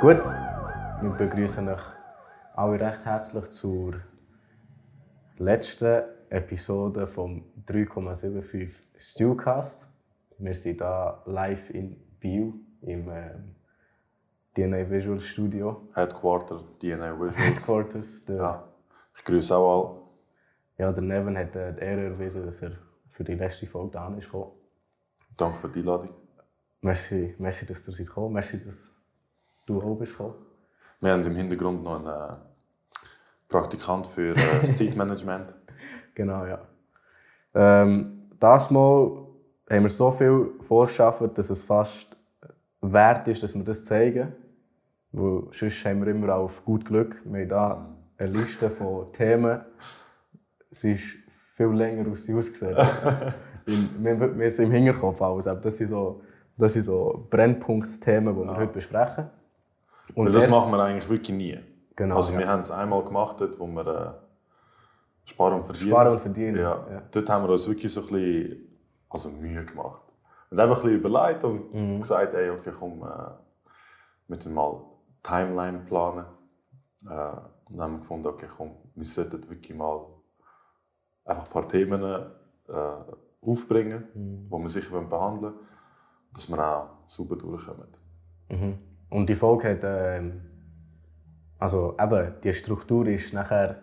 Gut, wir begrüßen euch alle recht herzlich zur letzten Episode vom 3,75 Stewcast. Wir sind hier live in Biel im ähm, DNA Visual Studio. Headquarter, DNA Visuals. Headquarters. Ja. Ich grüße auch ja, der Neven hat äh, die Ehre erwiesen, dass er für die letzte Folge da ist alle. Danke für die Einladung. Merci, merci, dass du seid gekommen. Merci, dass du auch bist gekommen. Wir haben im Hintergrund noch einen äh, Praktikant für äh, das Zeitmanagement. Genau, ja. Ähm, das Mal haben wir so viel vorgeschafft, dass es fast wert ist, dass wir das zeigen. Weil sonst haben wir immer auf gut Glück. Wir haben hier eine Liste von Themen. Sie ist viel länger, als sie. Im- wir wir es im Hinterkopf aber das sind so, das sind so Brennpunktthemen, die wir heute besprechen. Und das erst- machen wir eigentlich wirklich nie. Genau, also ja. wir haben es einmal gemacht, dort, wo wir äh, sparen und verdienen. Sparen und verdienen, Ja. ja. Dort haben wir uns wirklich so ein bisschen also Mühe gemacht. Und einfach ein bisschen überlegt und Mhm. gesagt, ey, okay, komm, äh, wir tun mal Timeline planen. Äh, und dann haben wir gefunden, okay, komm, wir sollten wirklich mal einfach ein paar Themen äh, aufbringen, Mhm. die wir sicher behandeln wollen, dass wir auch super durchkommen. Mhm. Und die Folge hat, ähm, also eben, die Struktur ist nachher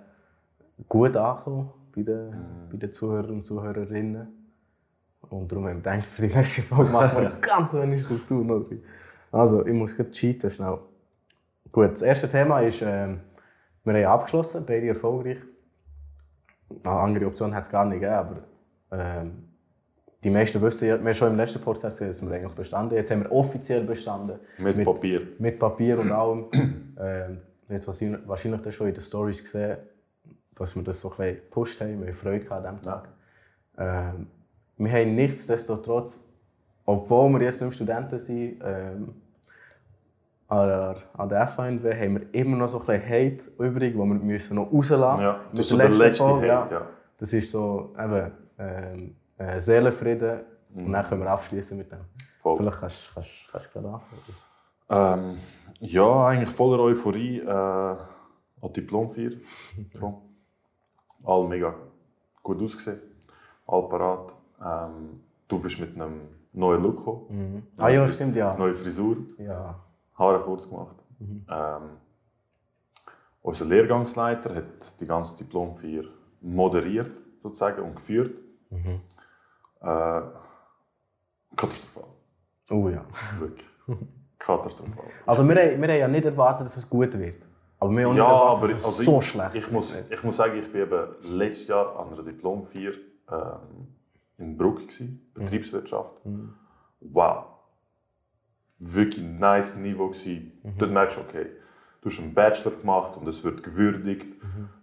gut angekommen bei den, bei den Zuhörern und Zuhörerinnen. Und darum haben wir gedacht, für die letzte Folge machen wir ganz wenig Struktur noch drin. Also, ich muss gerade cheaten, schnell. Gut, das erste Thema ist, ähm, wir haben abgeschlossen, beide erfolgreich. Eine andere Option hat es gar nicht gegeben, aber ähm, die meisten wissen ja, wir haben schon im letzten Podcast gesehen, dass wir eigentlich bestanden. Jetzt haben wir offiziell bestanden. Mit, Papier. Mit Papier und allem. ähm, jetzt wahrscheinlich, wahrscheinlich das schon in den Stories gesehen, dass wir das so ein bisschen gepusht haben. Wir haben Freude an diesem Tag. Ähm, wir haben nichtsdestotrotz, obwohl wir jetzt nicht mehr Studenten sind, ähm, an der, der FNW haben wir immer noch so ein bisschen Hate übrig, den wir müssen noch rauslassen Ja, Mit das ist so der letzte Folge, Hate, ja. Das ist so eben, ähm, äh, Seelenfrieden und dann können wir abschließen mit dem. Voll. Vielleicht kannst kannst- kannst du gerade anfangen. Ähm, ja, eigentlich voller Euphorie äh, an Diplom 4. Komm. All mega gut ausgesehen, all parat. Ähm, du bist mit einem neuen Look gekommen, Ah ja, stimmt, ja. neue Frisur, ja. Haare kurz gemacht. Ähm, unser Lehrgangsleiter hat die ganze Diplom 4 moderiert sozusagen und geführt. Äh, katastrophal, Oh ja. wirklich. Katastrophal. Also wir, haben- wir haben ja nicht erwartet, dass es gut wird. Aber wir haben Ja, erwartet, aber dass es also so ich, schlecht ich muss, ich muss sagen, ich war eben letztes Jahr an einer Diplom 4 ähm, in Bruck, gewesen, Betriebswirtschaft. Wow. Wirklich nice Niveau. Gewesen. Dort merkst du, okay, du hast einen Bachelor gemacht und es wird gewürdigt.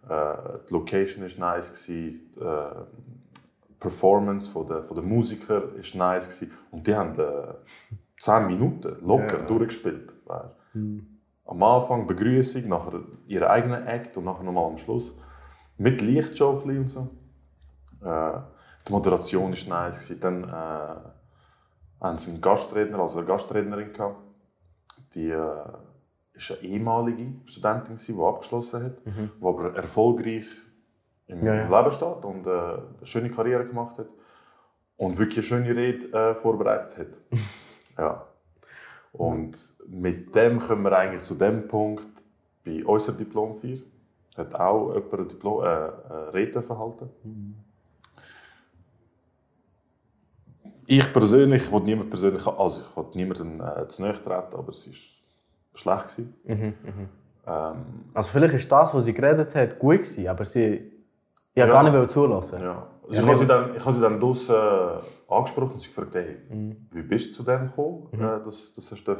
Äh, die Location war nice. Gewesen. Äh, Performance von der, von der Musiker war nice. Gewesen. Und die haben äh, 10 Minuten locker Ja. durchgespielt. Weißt. Am Anfang Begrüßung, nachher ihren eigenen Act und nachher nochmal am Schluss. Mit Lichtshow und so. Äh, die Moderation war nice. gewesen. Dann äh, haben sie einen Gastredner, also eine Gastrednerin gehabt. Die äh, ist eine ehemalige Studentin, gewesen, die abgeschlossen hat, die aber erfolgreich im Ja, ja. Leben steht und äh, eine schöne Karriere gemacht hat. Und wirklich eine schöne Rede äh, vorbereitet hat. ja. Und mit dem kommen wir eigentlich zu dem Punkt bei unserer Diplom 4. Hat auch jemand eine Diplom, äh, eine Rede verhalten. Ich persönlich, ich will niemand persönlich, also ich will niemandem äh, zu nahe treten, aber es war schlecht. Gewesen. Ähm, Also vielleicht war das, was sie geredet hat, gut gewesen, aber sie... Ich wollte Ja. gar nicht zulassen. ja. Also ich habe sie nicht- dann, ich habe sie dann draussen äh, angesprochen und sie gefragt, hey, Mhm. wie bist du zu dem gekommen, äh, dass, dass hast du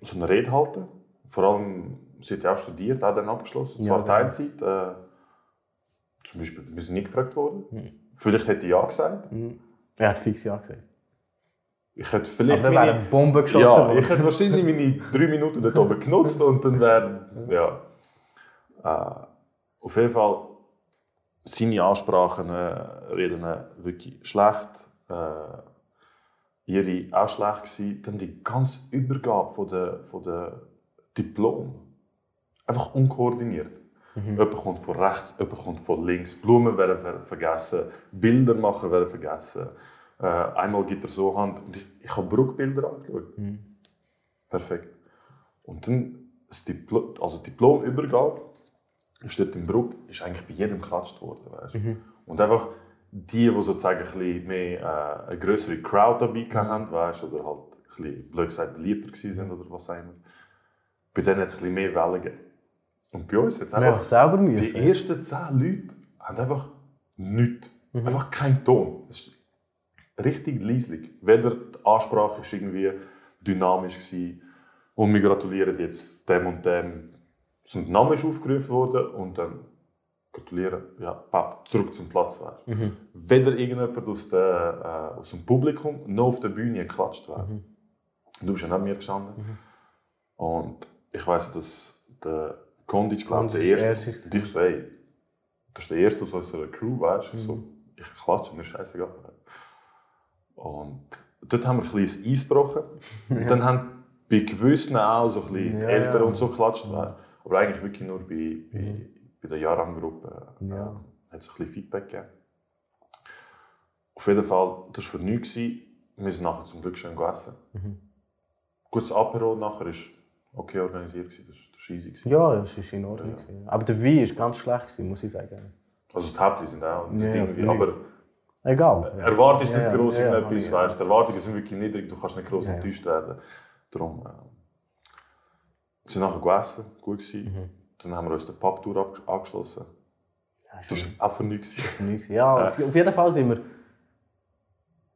so eine Rede halten Vor allem, sie hat ja auch studiert, auch dann abgeschlossen, zwar Ja, Teilzeit. Äh, zum Beispiel, wir sind nie gefragt worden. Mhm. Vielleicht hätte ich ja gesagt. Er hat fix ja gesagt. Ich hätte vielleicht Aber meine, eine Bombe geschossen ja, worden. ich hätte wahrscheinlich meine drei Minuten dort oben genutzt und dann wäre, ja. Äh, auf jeden Fall, seine Ansprachen äh, reden wirklich schlecht. Äh, ihre auch schlecht gewesen. Dann die ganze Übergabe von der, von der Diplom. Einfach unkoordiniert. Mhm. Jemand kommt von rechts, jemand kommt von links. Blumen werden ver vergessen, Bilder machen werden vergessen. Äh, einmal gibt er so Hand. Und ich, ich habe Bruckbilder angeschaut. Mhm. Perfekt. Und dann das Diplom, also Diplomübergabe ist dort in Bruck, ist eigentlich bei jedem geklatscht worden. Weißt? Mhm. Und einfach die, die sozusagen ein bisschen mehr äh, eine größere Crowd dabei haben, weißt, oder halt ein bisschen, blöd gesagt, beliebter waren oder was auch immer, bei denen hat es ein bisschen mehr Wellen gegeben. Und bei uns jetzt einfach, selber die ersten zehn Leute haben einfach nichts. Mhm. Einfach keinen Ton. Es ist richtig leislich. Weder die Ansprache war irgendwie dynamisch gewesen, und wir gratulieren jetzt dem und dem. So ein Name ist aufgerufen worden und dann gratulieren, ja, Pap, zurück zum Platz war. Mhm. Weder irgendjemand aus, der, äh, aus dem Publikum noch auf der Bühne geklatscht war. Mhm. Du bist ja neben mir gestanden. Mhm. Und ich weiss, dass der Kondic, glaube der erste, dich so, ey, du bist der erste aus unserer Crew, weißt du? Mhm. So, ich klatsche, mir scheißegal. Und dort haben wir ein bisschen Eis gebrochen. Und dann haben bei gewissen auch so ein bisschen ja, älter ja. und so geklatscht werden. Aber eigentlich wirklich nur bei, bei, bei der äh, ja. hat es ein bisschen Feedback gegeben. Auf jeden Fall, das war für nichts. Wir sind nachher zum Glück schön gegessen. Mhm. Gutes Apero nachher war okay organisiert, das war easy. Ja, das war in Ordnung. Ja. Aber der Wein war ganz schlecht, muss ich sagen. Also die Häppchen sind auch ja, aber Egal. Ja. Ist nicht ja, groß ja, irgendetwas, ja, weißt. Die Erwartungen sind wirklich niedrig, du kannst nicht groß enttäuscht werden. Darum äh, sind nachher gegessen, gut gewesen. Mhm. Dann haben wir uns die Papptour angeschlossen. Ja, das war auch für nichts. Ja, auf, auf jeden Fall sind wir.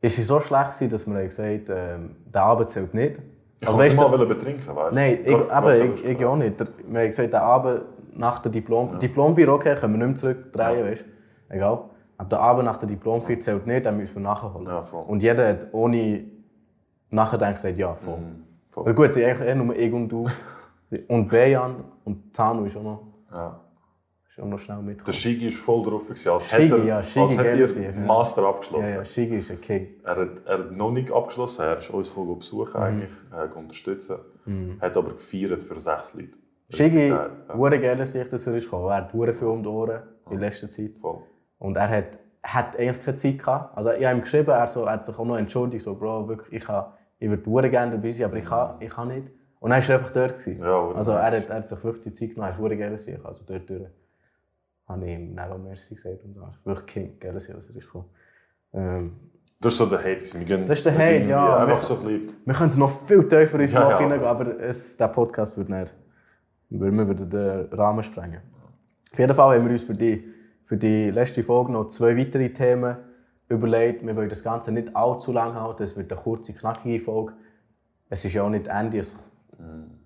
Ist es so schlecht gewesen, dass wir gesagt haben, äh, der Abend zählt nicht. Ich also, wollte mal betrinken, weißt du? Nein, ich, gar, aber ich, ich auch nicht. Wir haben gesagt, der Abend nach der Diplom... Ja. Diplomfeier, okay, können wir nicht mehr zurückdrehen, ja. weißt du? Egal. Aber der Abend nach der Diplomfeier zählt nicht, dann müssen wir nachholen. Ja, und jeder hat ohne nachdenken gesagt, ja, voll. Mhm. Voll. Also gut, es sind eigentlich eher nur ich und du. und Bejan und Zanu ist auch noch. Ja. Ist auch noch schnell mitgekommen. Der Shigi war voll drauf, als Shigi, hätte er ja, Shigi als hätte er Master abgeschlossen. Ja, ja, Shigi ist ein King. Er hat, er hat noch nicht abgeschlossen, er ist uns besuchen, mhm. eigentlich, äh, unterstützen. Mhm. hat aber gefeiert für sechs Leute. Shigi, ja. geil, gerne sich, dass er ist gekommen. Er hat viel um die Ohren in letzter Zeit. Voll. Und er hat, hat eigentlich keine Zeit gehabt. Also ich habe ihm geschrieben, er, so, er hat sich auch noch entschuldigt, so, Bro, wirklich, ich habe ich würde gerne dabei sein, aber ich kann, ich kann nicht. Und dann war er einfach dort. Ja, also er hat, er hat sich wirklich die Zeit genommen, er ist gerne sich. Also dort durch habe ich ihm dann auch Merci gesagt und war wirklich King, gerne dass er ist. Ähm, das war so der Hate. Wir das ist der Hate, ja. Einfach wir, so ein Wir können noch viel tiefer ins ja, ja. aber es, der Podcast wird nicht, wir würden den Rahmen sprengen. Auf jeden Fall haben wir uns für die, für die letzte Folge noch zwei weitere Themen überlegt, wir wollen das Ganze nicht allzu lang halten, es wird eine kurze, knackige Folge. Es ist ja auch nicht Ende, es,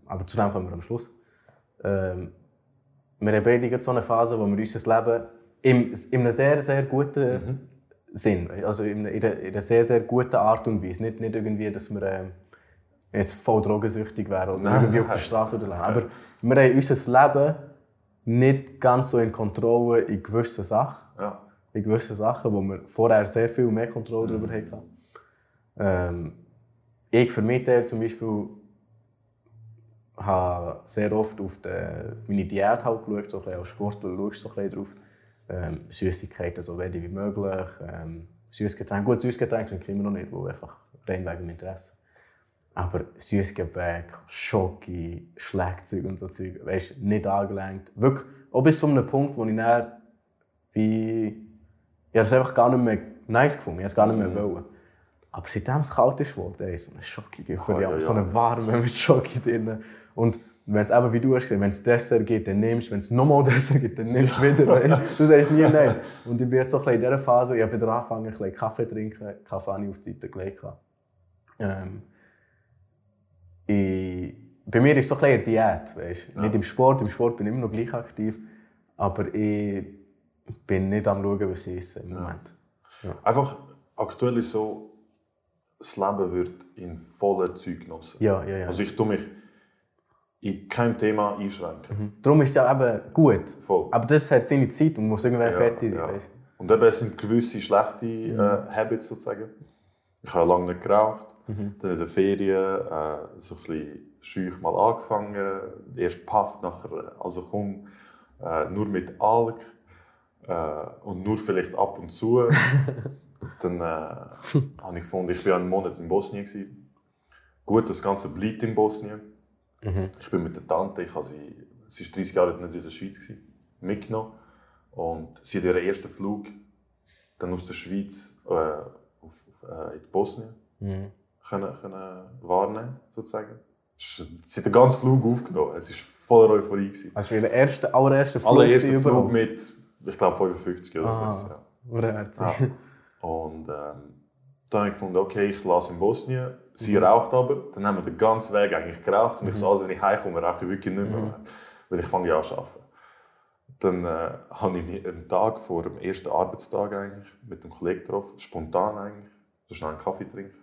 aber zu dem kommen wir am Schluss. Ähm, wir haben beide so eine Phase, wo wir unser Leben in, in einem sehr, sehr guten mhm. Sinn, also in einer, in einer, sehr, sehr guten Art und Weise. Nicht, nicht irgendwie, dass wir ähm, jetzt voll drogensüchtig wären oder irgendwie auf der Straße oder Aber wir haben unser Leben nicht ganz so in Kontrolle in gewissen Sachen. Ja in gewissen Sachen, wo wir vorher sehr viel mehr Kontrolle darüber mhm. hatten. Ähm, ich für mich zum Beispiel habe sehr oft auf die, meine Diät halt geschaut, so als Sportler schaust du so ein drauf. Ähm, Süßigkeiten so wenig wie möglich. Ähm, Süßgetränke, gut, Süßgetränke trinke ich immer noch nicht, weil einfach rein wegen Interesse. Aber Süßgebäck, Schoki, Schlagzeug und so Zeug, weißt, nicht angelenkt. Wirklich, auch bis zu einem Punkt, wo ich dann wie ich habe es einfach gar nicht mehr nice gefunden, ich habe es gar nicht mehr mhm. wollen. Aber seitdem es kalt ist geworden, ey, so eine Schoki für ja, ja. so eine warme mit Schoki drin. Und wenn es eben, wie du hast gesagt, wenn es Dessert gibt, dann nimmst du. Wenn es nochmal Dessert gibt, dann nimmst du wieder. du sagst nie nein. Und ich bin jetzt so ein in dieser Phase, ich habe wieder angefangen, ein bisschen Kaffee zu trinken. Kaffee habe ich auf die Seite gelegt. Ähm, ich, bei mir ist es so ein bisschen Diät. Weißt? Ja. Nicht im Sport, im Sport bin ich immer noch gleich aktiv. Aber ich bin nicht am schauen, was sie ist im Moment. Ja. Einfach aktuell ist so, das Leben wird in vollen Zeug genossen. Ja, ja, ja. Also ich tue mich in kein Thema einschränken. Mhm. Darum ist es ja eben gut. Voll. Aber das hat seine Zeit und muss irgendwann ja, fertig sein. Ja. Und eben, es sind gewisse schlechte äh, Habits sozusagen. Ich habe lange nicht geraucht. Mhm. Dann in den Ferien äh, so ein bisschen schüch mal angefangen. Erst Puff, nachher also komm, äh, nur mit Alk äh, und nur vielleicht ab und zu. dann äh, habe ich gefunden, ich war einen Monat in Bosnien. Gewesen. Gut, das Ganze bleibt in Bosnien. Mhm. Ich bin mit der Tante, ich habe sie, sie ist 30 Jahre nicht in der Schweiz, gewesen, mitgenommen. Und sie hat ihren ersten Flug dann aus der Schweiz äh, auf, auf, äh, in Bosnien mhm. können, können wahrnehmen, sozusagen. Sie hat den ganzen Flug aufgenommen. Es war voller Euphorie. Gewesen. Hast du den ersten, allerersten Flug? Allerersten Flug mit, ich glaube, 55 oder ah, so. Ja. ja. Und ähm, dann habe ich gefunden, okay, ich lasse in Bosnien. Sie mhm. raucht aber. Dann haben wir den ganzen Weg eigentlich geraucht. Und mhm. ich so, also wenn ich heimkomme, rauche ich wirklich nicht mehr. Mhm. Weil ich fange ja an zu arbeiten. Dann äh, habe ich mich einen Tag vor dem ersten Arbeitstag eigentlich mit einem Kollegen getroffen, spontan eigentlich, so schnell einen Kaffee trinken.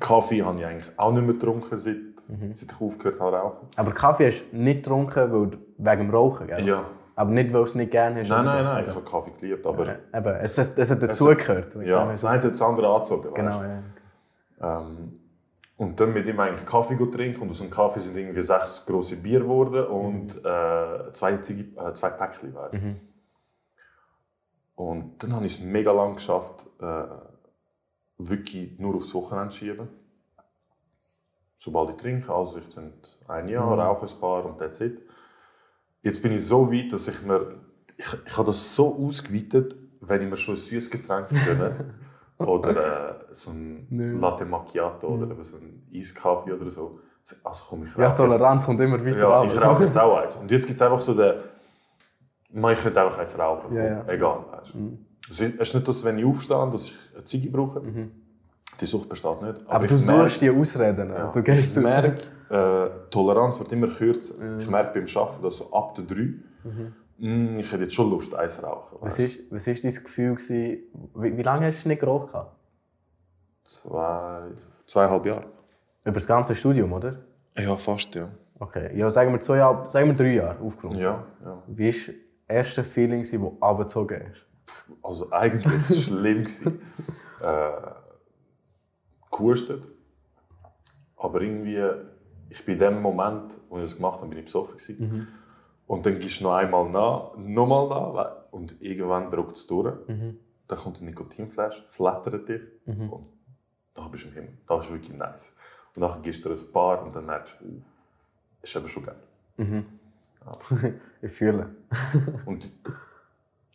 Kaffee habe ich eigentlich auch nicht mehr getrunken, seit, mhm. seit ich aufgehört habe rauchen. Aber Kaffee hast du nicht getrunken weil, wegen dem Rauchen, gell? Ja. Aber nicht, weil du es nicht gerne hast? Nein, nein, nein, ich habe Kaffee geliebt, aber... Ja, eben, es, es, es hat dazugehört. Ja, es hat das andere angezogen, Genau, ja. Ähm, und dann mit ihm eigentlich Kaffee trinken und aus dem Kaffee sind irgendwie sechs große Bier geworden und mhm. äh, zwei, äh, zwei Päckchen Mhm. Und dann habe ich es mega lang geschafft, äh, wirklich nur aufs Wochenende zu schieben. Sobald ich trinke, also ich trinke ein Jahr, mhm. rauche ein paar und that's it. Jetzt bin ich so weit, dass ich mir, ich, ich habe das so ausgeweitet, wenn ich mir schon ein süßes Getränk gönne. Oder äh, so ein nee. Latte Macchiato oder so ein Eiskaffee oder so. Also komm, ich Ja, Toleranz kommt immer weiter Ja, ich rauche jetzt auch eins. Und jetzt gibt es einfach so den... Man könnte einfach eins rauchen, ja, ja. egal. Weißt. Mhm. Es ist nicht, dass wenn ich aufstehe, dass ich eine Ziege brauche. Mhm. Die Sucht besteht nicht. Aber, aber du suchst die Ausreden. Ja, du gehst ich merke, äh, Toleranz wird immer kürzer. Mhm. Ich merke beim Arbeiten, dass so ab der 3 mhm. Mm, ich hätte jetzt schon Lust, Eis zu rauchen. Was war was ist dein Gefühl? Gewesen? Wie, wie lange hast du nicht geraucht? Zwei, zweieinhalb Jahre. Über das ganze Studium, oder? Ja, fast, ja. Okay, ja, sagen wir, zwei Jahre, sagen wir drei Jahre aufgenommen. Ja, ja. Wie war das erste Feeling, das du abgezogen hast? Also eigentlich schlimm. äh, gehustet. Aber irgendwie, ich bin in dem Moment, wo ich das gemacht habe, bin ich besoffen. Mhm. Und dann gehst du noch einmal nach, nochmal nach und irgendwann drückt es durch. Mhm. Dann kommt ein Nikotinflash, flattert dich mhm. und dann bist du im Himmel. Das ist wirklich nice. Und dann gehst du ein paar und dann merkst du, das ist eben schon geil. Mhm. Ja. ich fühle. und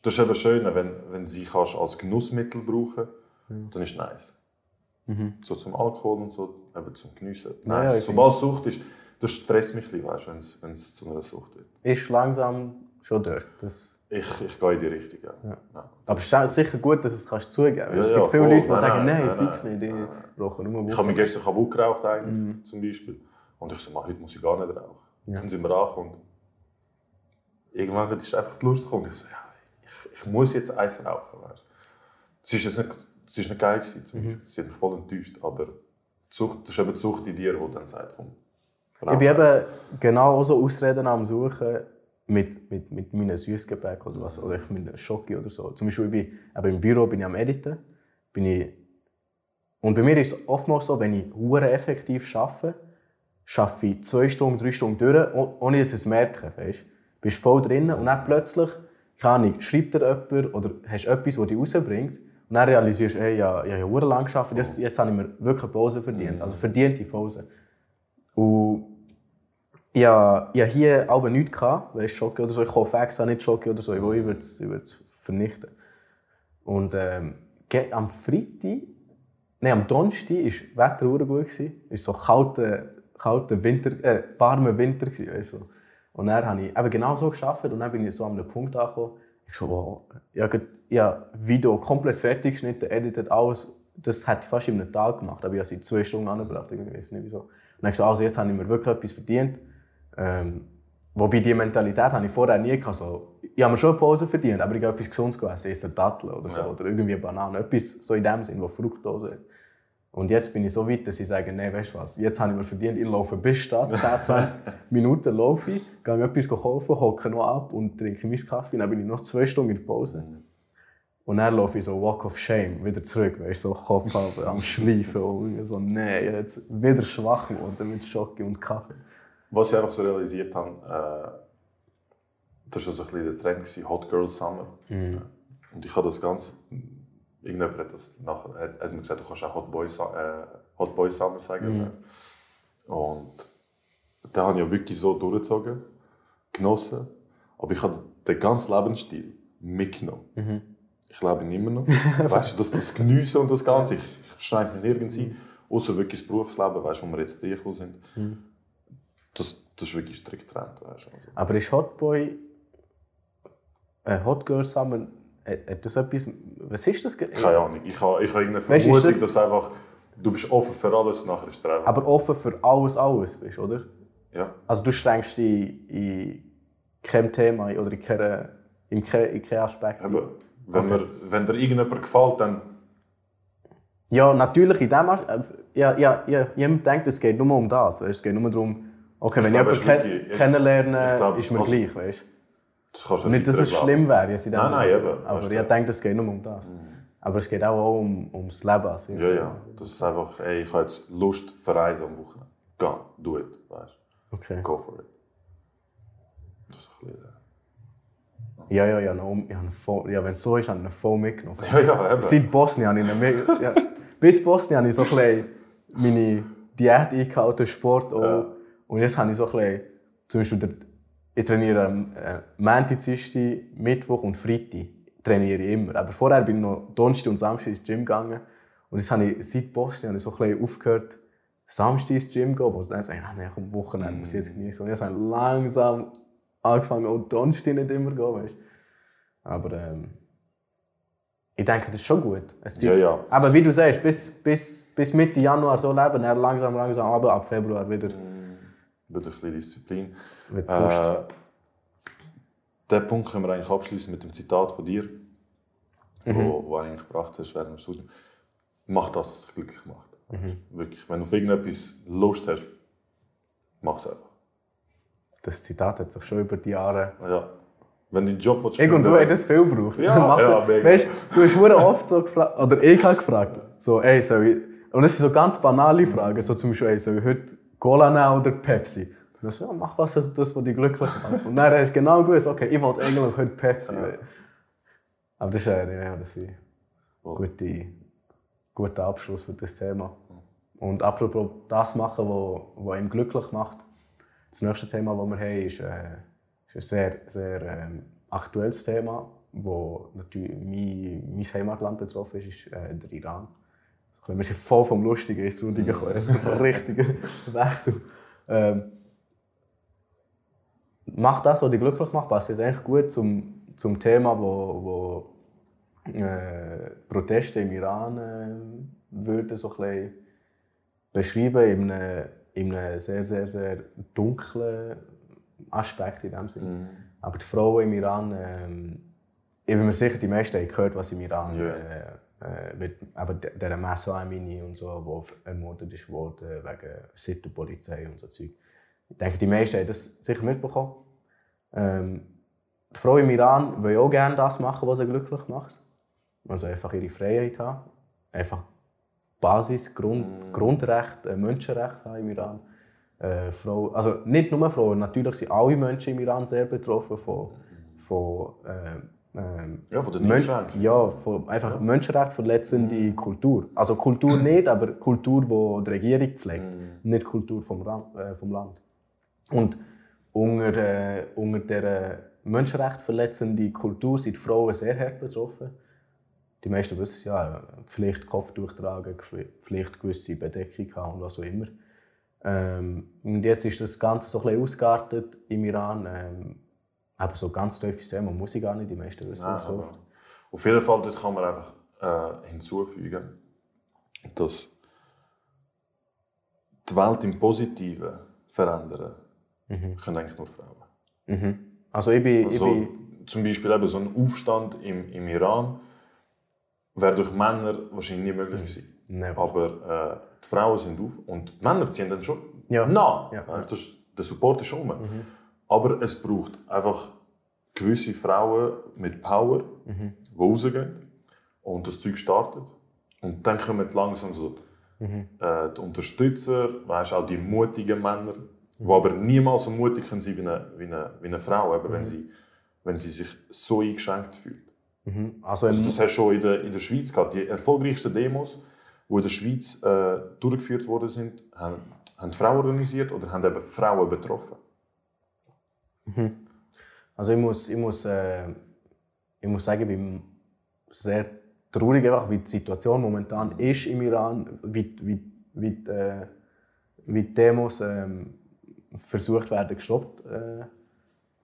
das ist eben schön, wenn, wenn sie kannst als Genussmittel brauchen mhm. dann ist es nice. Mhm. So zum Alkohol und so, eben zum Geniessen. Nice. Ja, Sobald es Sucht ist, das stresst mich ein bisschen, wenn es zu einer Sucht wird. Ist langsam schon dort. Das ich, ich gehe in die Richtung, ja. ja. ja Aber es ist sicher gut, dass du es kannst zugeben kannst. Ja, es gibt viele voll. Leute, die nein, sagen, nein, nein fix nicht, die rauchen nur Ich habe mich gestern kaputt geraucht, eigentlich, mhm. zum Beispiel. Und ich so, heute muss ich gar nicht rauchen. Dann sind wir angekommen. Irgendwann ist einfach die Lust gekommen. Ich so, ja, ich, ich muss jetzt eins rauchen. Weißt. Das ist jetzt nicht, das ist nicht geil gewesen, zum mhm. Beispiel. Sie hat mich voll enttäuscht. Aber die Sucht, das ist eben die Sucht in dir, die dann sagt, komm, ich bin eben genau so Ausreden am Suchen mit, mit, mit meinen Süßgebäck oder was, oder ich mit Schoki oder so. Zum Beispiel, ich bin, eben im Büro bin ich am Editen. Bin ich, und bei mir ist es oftmals so, wenn ich hure effektiv arbeite, arbeite ich zwei Stunden, drei Stunden durch, ohne dass ich es merke. Weißt? Du bist voll drin und dann plötzlich kann ich, schreibt dir jemand oder hast etwas, das dich rausbringt und dann realisierst du, hey, ja, ich habe ja lang gearbeitet, jetzt, jetzt habe ich mir wirklich Pause verdient. Mhm. Also verdiente Pause. Und ich hatte hier aber nichts, gehabt, weißt, Schoki oder so. Ich kaufe extra nicht Schoki oder so, ich würde es vernichten. Und ähm, am Freitag, nein, am Donnerstag war das Wetter gut. Es war so kalter, kalter Winter, äh, warmer Winter. Weißt, so. Und dann habe ich eben genau so geschafft und dann bin ich so an einem Punkt angekommen. Ich so, wow, ich habe ja, Video komplett fertig geschnitten, editet, alles. Das hätte ich fast in einem Tag gemacht, aber ich habe es in zwei Stunden angebracht. Ich weiß nicht wieso. Und dann habe ich so, also jetzt habe ich mir wirklich etwas verdient. Ähm, wobei die Mentalität habe ich vorher nie gehabt. So, ich habe mir schon eine Pause verdient, aber ich habe etwas Gesundes gegessen, ist eine Dattel oder so, ja. oder irgendwie eine Banane, etwas so in dem Sinn, wo Fructose hat. Und jetzt bin ich so weit, dass ich sage, nein, weißt du was, jetzt habe ich mir verdient, ich laufe bis Stadt, 10, 20 Minuten laufe ich, gehe etwas kaufen, hocke noch ab und trinke meinen Kaffee, dann bin ich noch zwei Stunden in der Pause. Und dann laufe ich so Walk of Shame wieder zurück, weißt du, so Kopf am Schleifen und so, nee, jetzt wieder schwach geworden mit Schocke und Kaffee. Was ich einfach so realisiert habe, äh, das war so ein bisschen der Trend, gewesen, Hot Girl Summer. Und ich habe das Ganze, irgendjemand hat das nachher, hat, hat mir gesagt, du kannst auch Hot Boy, äh, Hot Boy Summer sagen. Und da habe ich ja wirklich so durchgezogen, genossen. Aber ich habe den ganzen Lebensstil mitgenommen. Ich lebe ihn immer noch. weißt du, das, das Geniessen und das Ganze, ich, ich schneide mich nirgends ein. Außer wirklich das Berufsleben, weißt du, wo wir jetzt reingekommen sind. Das, das ist wirklich strikt getrennt. Weißt du. Also, Aber ist Hotboy, äh, Hot Girl Summer, hat das etwas, was ist das? keine Ahnung. Ich habe, ich habe Weißt ist Vermutung, das- dass einfach, du bist offen für alles und nachher ist der einfach. Aber offen für alles, alles bist, oder? ja. Also du strengst dich in keinem Thema oder in, keinem, in keinem Aspekt. Eben, wenn, Okay. mir, wenn dir irgendjemand gefällt, dann Ja, natürlich in dem Aspekt. Ja, ja, ja, jemand denkt, es geht nur um das. Weißt? Es geht nur darum, okay, Ich wenn ich es jemanden ist ke ich- kennenlerne, ich ist mir also- gleich. Weißt? das kannst du Nicht, dass es schlimm wäre. jetzt in Nein, nein, eben. Aber ich denke, es geht nur um das. Aber es geht auch um, ums Leben. Also Ja, ja. Das ist einfach, ey, ich habe jetzt Lust verreisen am Wochenende. Geh, do it, weißt Okay. Go for it. Das ist ein bisschen... Ja, ja, ja. ich habe ihn voll, ja wenn es so ist, habe ich ihn voll mitgenommen. Ja, ja, eben. Seit Bosnien habe ich ihn mit, ja, Bis Bosnien habe ich so ein bisschen meine Diät eingehalten, Sport auch. Ja. Und jetzt habe ich so ein bisschen, zum Beispiel, ich trainiere am äh, Montag, Dienstag, Mittwoch und Freitag. Trainiere ich immer. Aber vorher bin ich noch Donnerstag und Samstag ins Gym gegangen. Und jetzt habe ich seit Bosnien habe ich so ein bisschen aufgehört, Samstag ins Gym zu gehen, wo ich dann sage, nein, komm, Wochenende muss ich jetzt genießen. Und jetzt habe ich langsam angefangen, auch Donnerstag nicht immer zu gehen, weißt. Aber ähm, ich denke, das ist schon gut. Es Ja, ja. Aber wie du sagst, bis, bis, bis Mitte Januar so leben, dann langsam, langsam, aber ab Februar wieder, Wieder ein bisschen Disziplin. wieder Lust. Äh, den Punkt können wir eigentlich abschließen mit dem Zitat von dir, Mhm. wo, wo du eigentlich gebracht hast während dem Studium. Mach das, was dich glücklich macht. Mhm. Wirklich. Wenn du auf irgendetwas Lust hast, mach es einfach. Das Zitat hat sich schon über die Jahre. Ja. Wenn du Job willst, Ich und du das viel gebraucht. Ja, Mach ja, mega. Weißt, du hast oft so gefragt, oder ich habe gefragt, so, ey, soll ich, und das sind so ganz banale Fragen, so zum Beispiel, ey, soll ich heute Cola oder Pepsi? Und dann so, ja, mach was, das, das was dich glücklich macht. Und dann hast du genau gewusst, okay, ich wollte eigentlich heute Pepsi. Aber das ist ja, ja, das ist ein Voll. gute, guter Abschluss für das Thema. Und apropos das machen, was was ihm glücklich macht, das nächste Thema, das wir haben, ist, äh, ist ein sehr, sehr ähm, aktuelles Thema, wo natürlich mein, mein Heimatland betroffen ist, ist äh, der Iran. Wir sind voll vom Lustigen ins Lustige gekommen. Das ist ein richtiger Wechsel. Ähm, macht das, was dich glücklich macht, passt jetzt eigentlich gut zum, zum Thema, wo, wo äh, Proteste im Iran äh, würden so ein beschreiben in einem, in einem sehr, sehr, sehr dunklen Aspekt in dem Sinne. Mhm. Aber die Frauen im Iran, ähm, ich bin mir sicher, die meisten haben gehört, was im Iran äh, äh, mit aber de- der Massa Amini und so, wo ermordet ist worden wegen Sittenpolizei und so Zeug. Ich denke, die meisten haben das sicher mitbekommen. Ähm, die Frauen im Iran wollen auch gerne das machen, was sie glücklich macht. Also einfach ihre Freiheit haben. Einfach Basis, Grund, Grundrecht, äh, Menschenrecht haben im Iran. Äh, Frau, also nicht nur Frauen, natürlich sind alle Menschen im Iran sehr betroffen von, von ähm, ähm, Ja, von den Men Einschränkungen. ja, von einfach Menschenrecht verletzende Kultur. Also Kultur nicht, aber Kultur, die die Regierung pflegt, nicht Kultur vom, Ran- äh, vom Land. Und unter, äh, unter dieser Menschenrecht verletzenden Kultur sind Frauen sehr hart betroffen. Die meisten wissen es ja, Pflicht Kopftuch tragen, Pflicht gewisse Bedeckung haben und was auch immer. Ähm, und jetzt ist das Ganze so ein bisschen ausgeartet im Iran. Ähm, aber so ganz tiefes Thema muss ich gar nicht, die meisten wissen es so. aber auf jeden Fall dort kann man einfach äh, hinzufügen, dass die Welt im Positiven verändern können eigentlich nur Frauen. Mhm. Also ich bin, Also, ich bin zum Beispiel eben so ein Aufstand im, im Iran wäre durch Männer wahrscheinlich nie möglich gewesen. Never. Aber äh, die Frauen sind auf und die Männer ziehen dann schon Ja. nach. Ja. Also, der Support ist um. Aber es braucht einfach gewisse Frauen mit Power, die rausgehen, Und das Zeug startet. Und dann kommen langsam so Mhm. äh, die Unterstützer, weißt, auch die mutigen Männer, die aber niemals so mutig können sein wie eine, wie eine, wie eine Frau, eben, wenn, sie, wenn sie sich so eingeschränkt fühlt. Mhm. Also, Also das hast du schon in der, in der Schweiz gehabt. Die erfolgreichsten Demos, die in der Schweiz äh, durchgeführt worden sind, haben, haben Frauen organisiert oder haben eben Frauen betroffen. Also ich muss, ich muss, äh, ich muss sagen, ich bin sehr traurig, einfach, wie die Situation momentan ist im Iran, wie, wie, wie, die, äh, wie die Demos ähm, versucht werden gestoppt. Äh,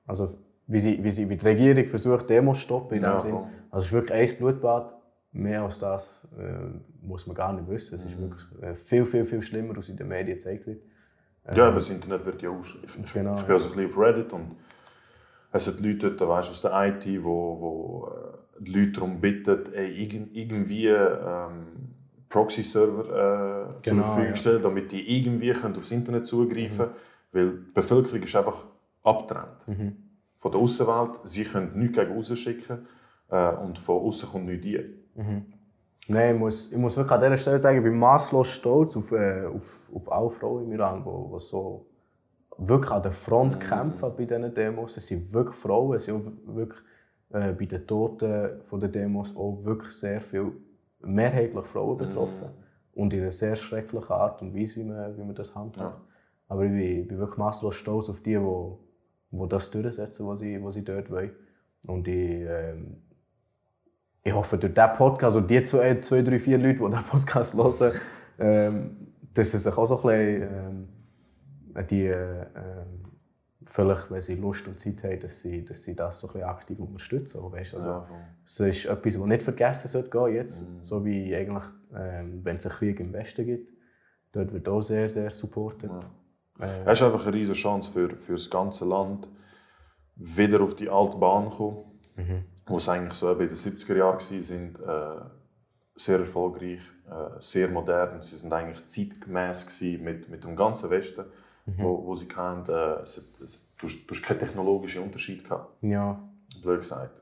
also wie, sie, wie, sie, wie die Regierung versucht, Demos zu stoppen. Ja. Also es ist wirklich ein Blutbad. Mehr als das äh, muss man gar nicht wissen. Es ist wirklich äh, viel, viel, viel schlimmer, als in den Medien gezeigt wird. Ja, aber das Internet wird ja aus. Ich, ich, Genau, ich bin also ein bisschen auf Reddit und es sind Leute dort, weißt, aus der IT, wo, wo äh, die Leute darum bitten, irgendwie ähm, Proxy-Server äh, zur Genau, Verfügung ja. stellen, damit die irgendwie können aufs Internet zugreifen können. Weil die Bevölkerung ist einfach abgetrennt von der Außenwelt. Sie können nichts gegen außen schicken äh, und von außen kommt nichts rein. Nein, ich muss, ich muss wirklich an dieser Stelle sagen, ich bin maßlos stolz auf, äh, auf, auf alle Frauen im Iran, die, die so wirklich an der Front kämpfen bei diesen Demos. Es sind wirklich Frauen, es sind auch wirklich äh, bei den Toten von den Demos auch wirklich sehr viel, mehrheitlich Frauen betroffen. Und in einer sehr schrecklichen Art und Weise, wie man, wie man das handhabt. Aber ich bin, ich bin wirklich maßlos stolz auf die, die, die das durchsetzen, was sie, was sie dort wollen. Und ich, ähm, ich hoffe, durch diesen Podcast, und die zwei, zwei drei, vier Leute, die diesen Podcast hören, ähm, dass sie sich auch so ein bisschen, ähm, die, äh, vielleicht, wenn sie Lust und Zeit haben, dass sie, dass sie das so ein bisschen aktiv unterstützen. Weißt? Also, Ja, es ist etwas, das nicht vergessen sollte gehen jetzt. So wie eigentlich, ähm, wenn es einen Krieg im Westen gibt. Dort wird auch sehr, sehr supported. Es ist einfach eine riesige Chance für, für das ganze Land, wieder auf die alte Bahn zu kommen, wo es eigentlich so in den 70er Jahren sind, äh, sehr erfolgreich, äh, sehr modern. Sie sind eigentlich zeitgemäß mit, mit dem ganzen Westen, wo, wo sie kennen. Äh, es, es, du, du hast keinen technologischen Unterschied gehabt, Ja. blöd gesagt.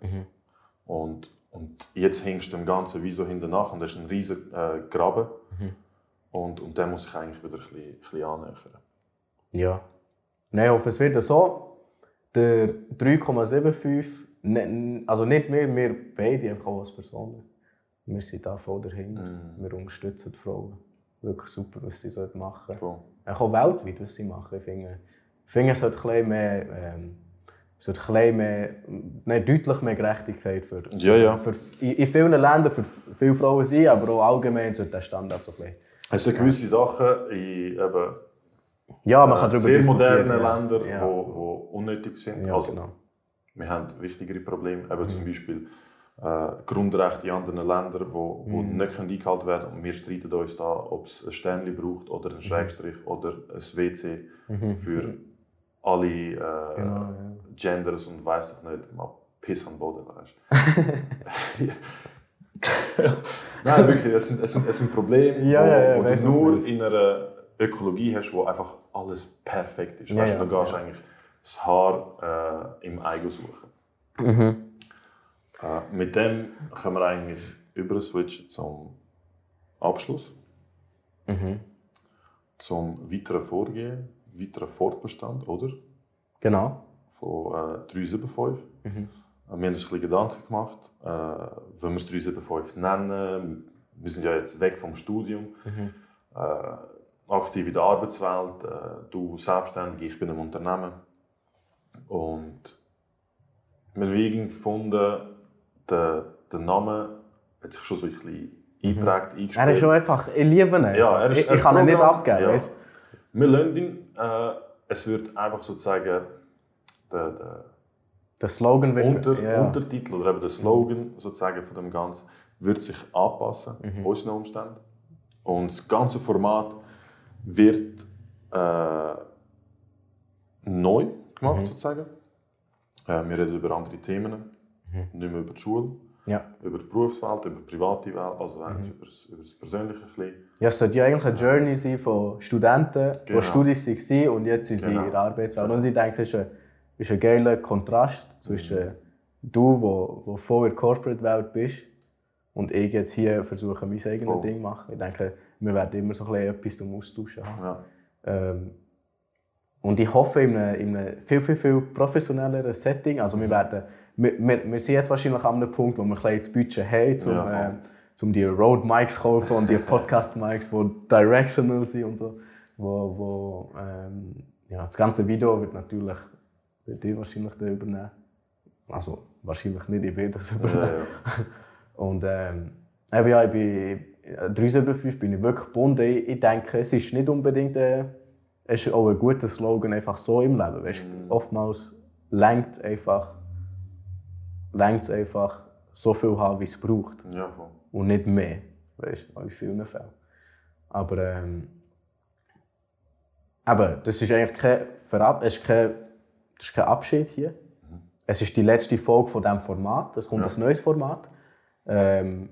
Und, und jetzt hängst du dem Ganzen wie so hinten nach und das ist ein riesiger äh, Graben. Und, und der muss sich eigentlich wieder ein bisschen, ein bisschen annähern. Ja. Nein, ich hoffe, es wird so. Der 3,75, ne- also nicht wir, wir beide einfach auch als Personen. Wir sind da voll dahinter. Wir unterstützen die Frauen. Wirklich super, was sie machen. Voll. Auch weltweit, was sie machen. Ich finde, ich finde es sollte ein mehr, ähm, sollte ein mehr, nein, deutlich mehr Gerechtigkeit für, Ja, ja. für in, vielen Ländern für viele Frauen sein, aber auch allgemein sollte der Standard so ein. Es sind gewisse Sachen in eben, Ja, man kann darüber sehr modernen ja. Ländern, ja. wo, wo unnötig sind. Ja, also, genau. Wir haben wichtigere Probleme, eben Mhm. zum Beispiel äh, Grundrechte in anderen Ländern, wo, wo Mhm. nicht können eingehalten werden Und wir streiten uns da, ob es ein Sternchen braucht oder Mhm. einen Schrägstrich oder ein WC für alle äh, Genau, ja. Genders und weiß ich nicht, mal Piss am Boden, weißt Nein, wirklich, es sind, es sind, es sind Probleme, Ja, wo, ja, wo du du nur in einer Ökologie hast, wo einfach alles perfekt ist. Ja, weißt, ja, du, da gehst ja. eigentlich das Haar äh, im Eigen suchen. Mhm. Äh, mit dem können wir eigentlich über switchen zum Abschluss, Mhm. zum weiteren Vorgehen, weiteren Fortbestand, oder? Genau. Von äh, 375. Äh, Wir haben uns ein bisschen Gedanken gemacht, äh, wenn wir es 375 nennen. Wir sind ja jetzt weg vom Studium, äh, aktiv in der Arbeitswelt, äh, du selbstständig, ich bin im Unternehmen. Und wir haben irgendwie gefunden, der, der Name hat sich schon so ein bisschen eingeprägt, eingespielt. Er ist schon einfach, ich liebe ihn. Ja, er ist- ich, er ich kann ihn nicht abgeben, ja. weißt Wir lassen ihn, äh, es wird einfach sozusagen der, der Der Slogan wird... Unter, ja. Untertitel oder eben der Slogan sozusagen von dem Ganzen wird sich anpassen, Mhm. unseren Umständen. Und das ganze Format wird äh, neu Mhm. sozusagen. Äh, wir reden über andere Themen, Mhm. nicht mehr über die Schule, Ja. über die Berufswelt, über die private Welt, also Mhm. eigentlich über, das, über das Persönliche ein. Ja, es sollte ja eigentlich eine Journey sein von Studenten, Genau. die Studis waren und jetzt sind sie Genau. in der Arbeitswelt. Und ich denke, es ist ein, ist ein geiler Kontrast zwischen du, wo, wo voll in der Corporate-Welt bist Und ich jetzt hier versuche, mein eigenes Voll. Ding zu machen. Ich denke, wir werden immer so ein bisschen etwas zum Austauschen haben. Ja. Ähm, und ich hoffe, in einem, in einem viel, viel, viel professionelleren Setting, also wir werden, wir, wir, wir sind jetzt wahrscheinlich an einem Punkt, wo wir ein bisschen das Budget haben, um, Ja, äh, um die Rode Mics zu kaufen und die Podcast Mics, die directional sind und so. Wo, wo, ähm, ja, das ganze Video wird natürlich, wird ich wahrscheinlich dann übernehmen. Also wahrscheinlich nicht, ich werde das übernehmen. Ja, ja. Und ähm, eben, ja, ich bin, äh, 375 bin ich wirklich gebunden. Ich, denke, es ist nicht unbedingt äh, ist auch ein guter Slogan einfach so im Leben. Weißt, Oftmals lenkt einfach, einfach so viel haben, wie es braucht. ja voll. Und nicht mehr. Weißt du, in vielen Fällen. Aber ähm, eben, das ist eigentlich kein, Verab es ist kein, das ist kein Abschied hier. Es ist die letzte Folge von diesem Format. Es kommt Ja. ein neues Format. Ähm,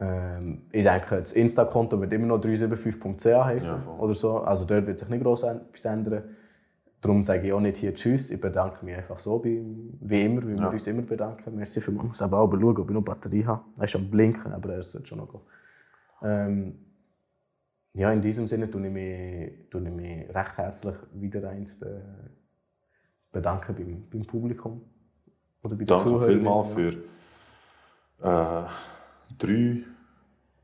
ähm, ich denke, das Insta-Konto wird immer noch 375.ch heißen Ja, oder so. Also dort wird sich nicht groß etwas ändern. Darum sage ich auch nicht hier Tschüss. Ich bedanke mich einfach so, wie, wie immer, wie wir Ja. uns immer bedanken. Merci für Ich muss aber auch schauen, ob ich noch Batterie habe. Er ist am Blinken, aber er sollte schon noch gehen. Ähm, ja, in diesem Sinne tue ich mich, tue ich mich recht herzlich wieder einst äh, bedanken beim, beim Publikum. Oder bei den Danke vielmals für äh, drei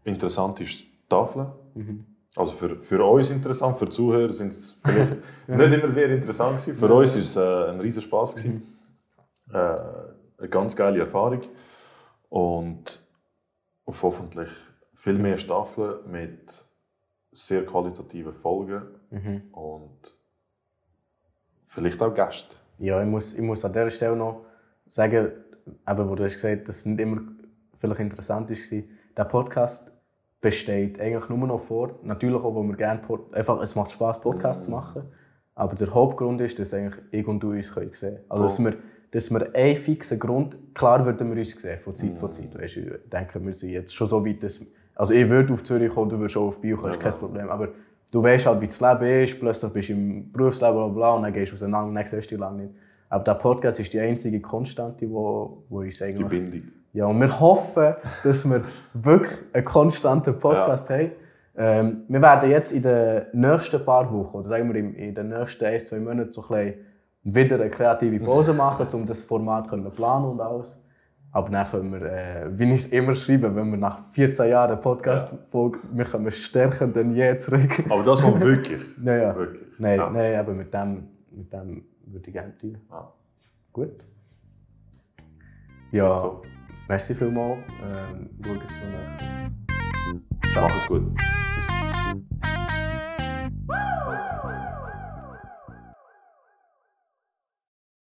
interessante Tafeln. Mhm. Also für, für uns interessant, für die Zuhörer sind es vielleicht nicht immer sehr interessant gewesen. Für uns war es äh, ein riesen Spass. gewesen. Mhm. Äh, eine ganz geile Erfahrung. Und auf hoffentlich viel mehr Staffeln mit sehr qualitativen Folgen Mhm. und vielleicht auch Gästen. Ja, ich muss, ich muss an dieser Stelle noch sagen, eben, wo du hast gesagt dass es nicht immer vielleicht interessant war, der Podcast besteht eigentlich nur noch vor, natürlich auch, wo wir gerne, Pod einfach, es macht Spaß Podcasts zu machen, aber der Hauptgrund ist, dass eigentlich ich und du uns können sehen können. Also, dass wir, dass wir einen fixen Grund, klar würden wir uns sehen, von Zeit zu Zeit. Weißt, du, ich denke, wir sind jetzt schon so weit, dass, also ich würde auf Zürich kommen, du würdest auch auf Biel kommen, ist kein Problem, aber du weißt halt, wie das Leben ist, plötzlich bist du im Berufsleben, bla bla, und dann gehst du auseinander, dann siehst du dich lange nicht. Aber der Podcast ist die einzige Konstante, die wo, wo uns Die eigentlich... Bindung. Ja, und wir hoffen, dass wir wirklich einen konstanten Podcast haben. Ähm, wir werden jetzt in den nächsten paar Wochen, oder sagen wir in, den nächsten ein, zwei Monaten, so ein wieder eine kreative Pause machen, um das Format zu planen und alles. Aber dann können wir, äh, wie ich es immer schreibe, wenn wir nach 14 Jahren Podcast folgen, wir kommen stärker denn je zurück. Aber das mal wirklich. naja. wirklich. Nein, Ja. nein, aber mit dem, mit dem würde ich gerne tun. Ja. Gut. Ja. Merci vielmals. Ähm, schaut es nach. Macht het goed. Tjus.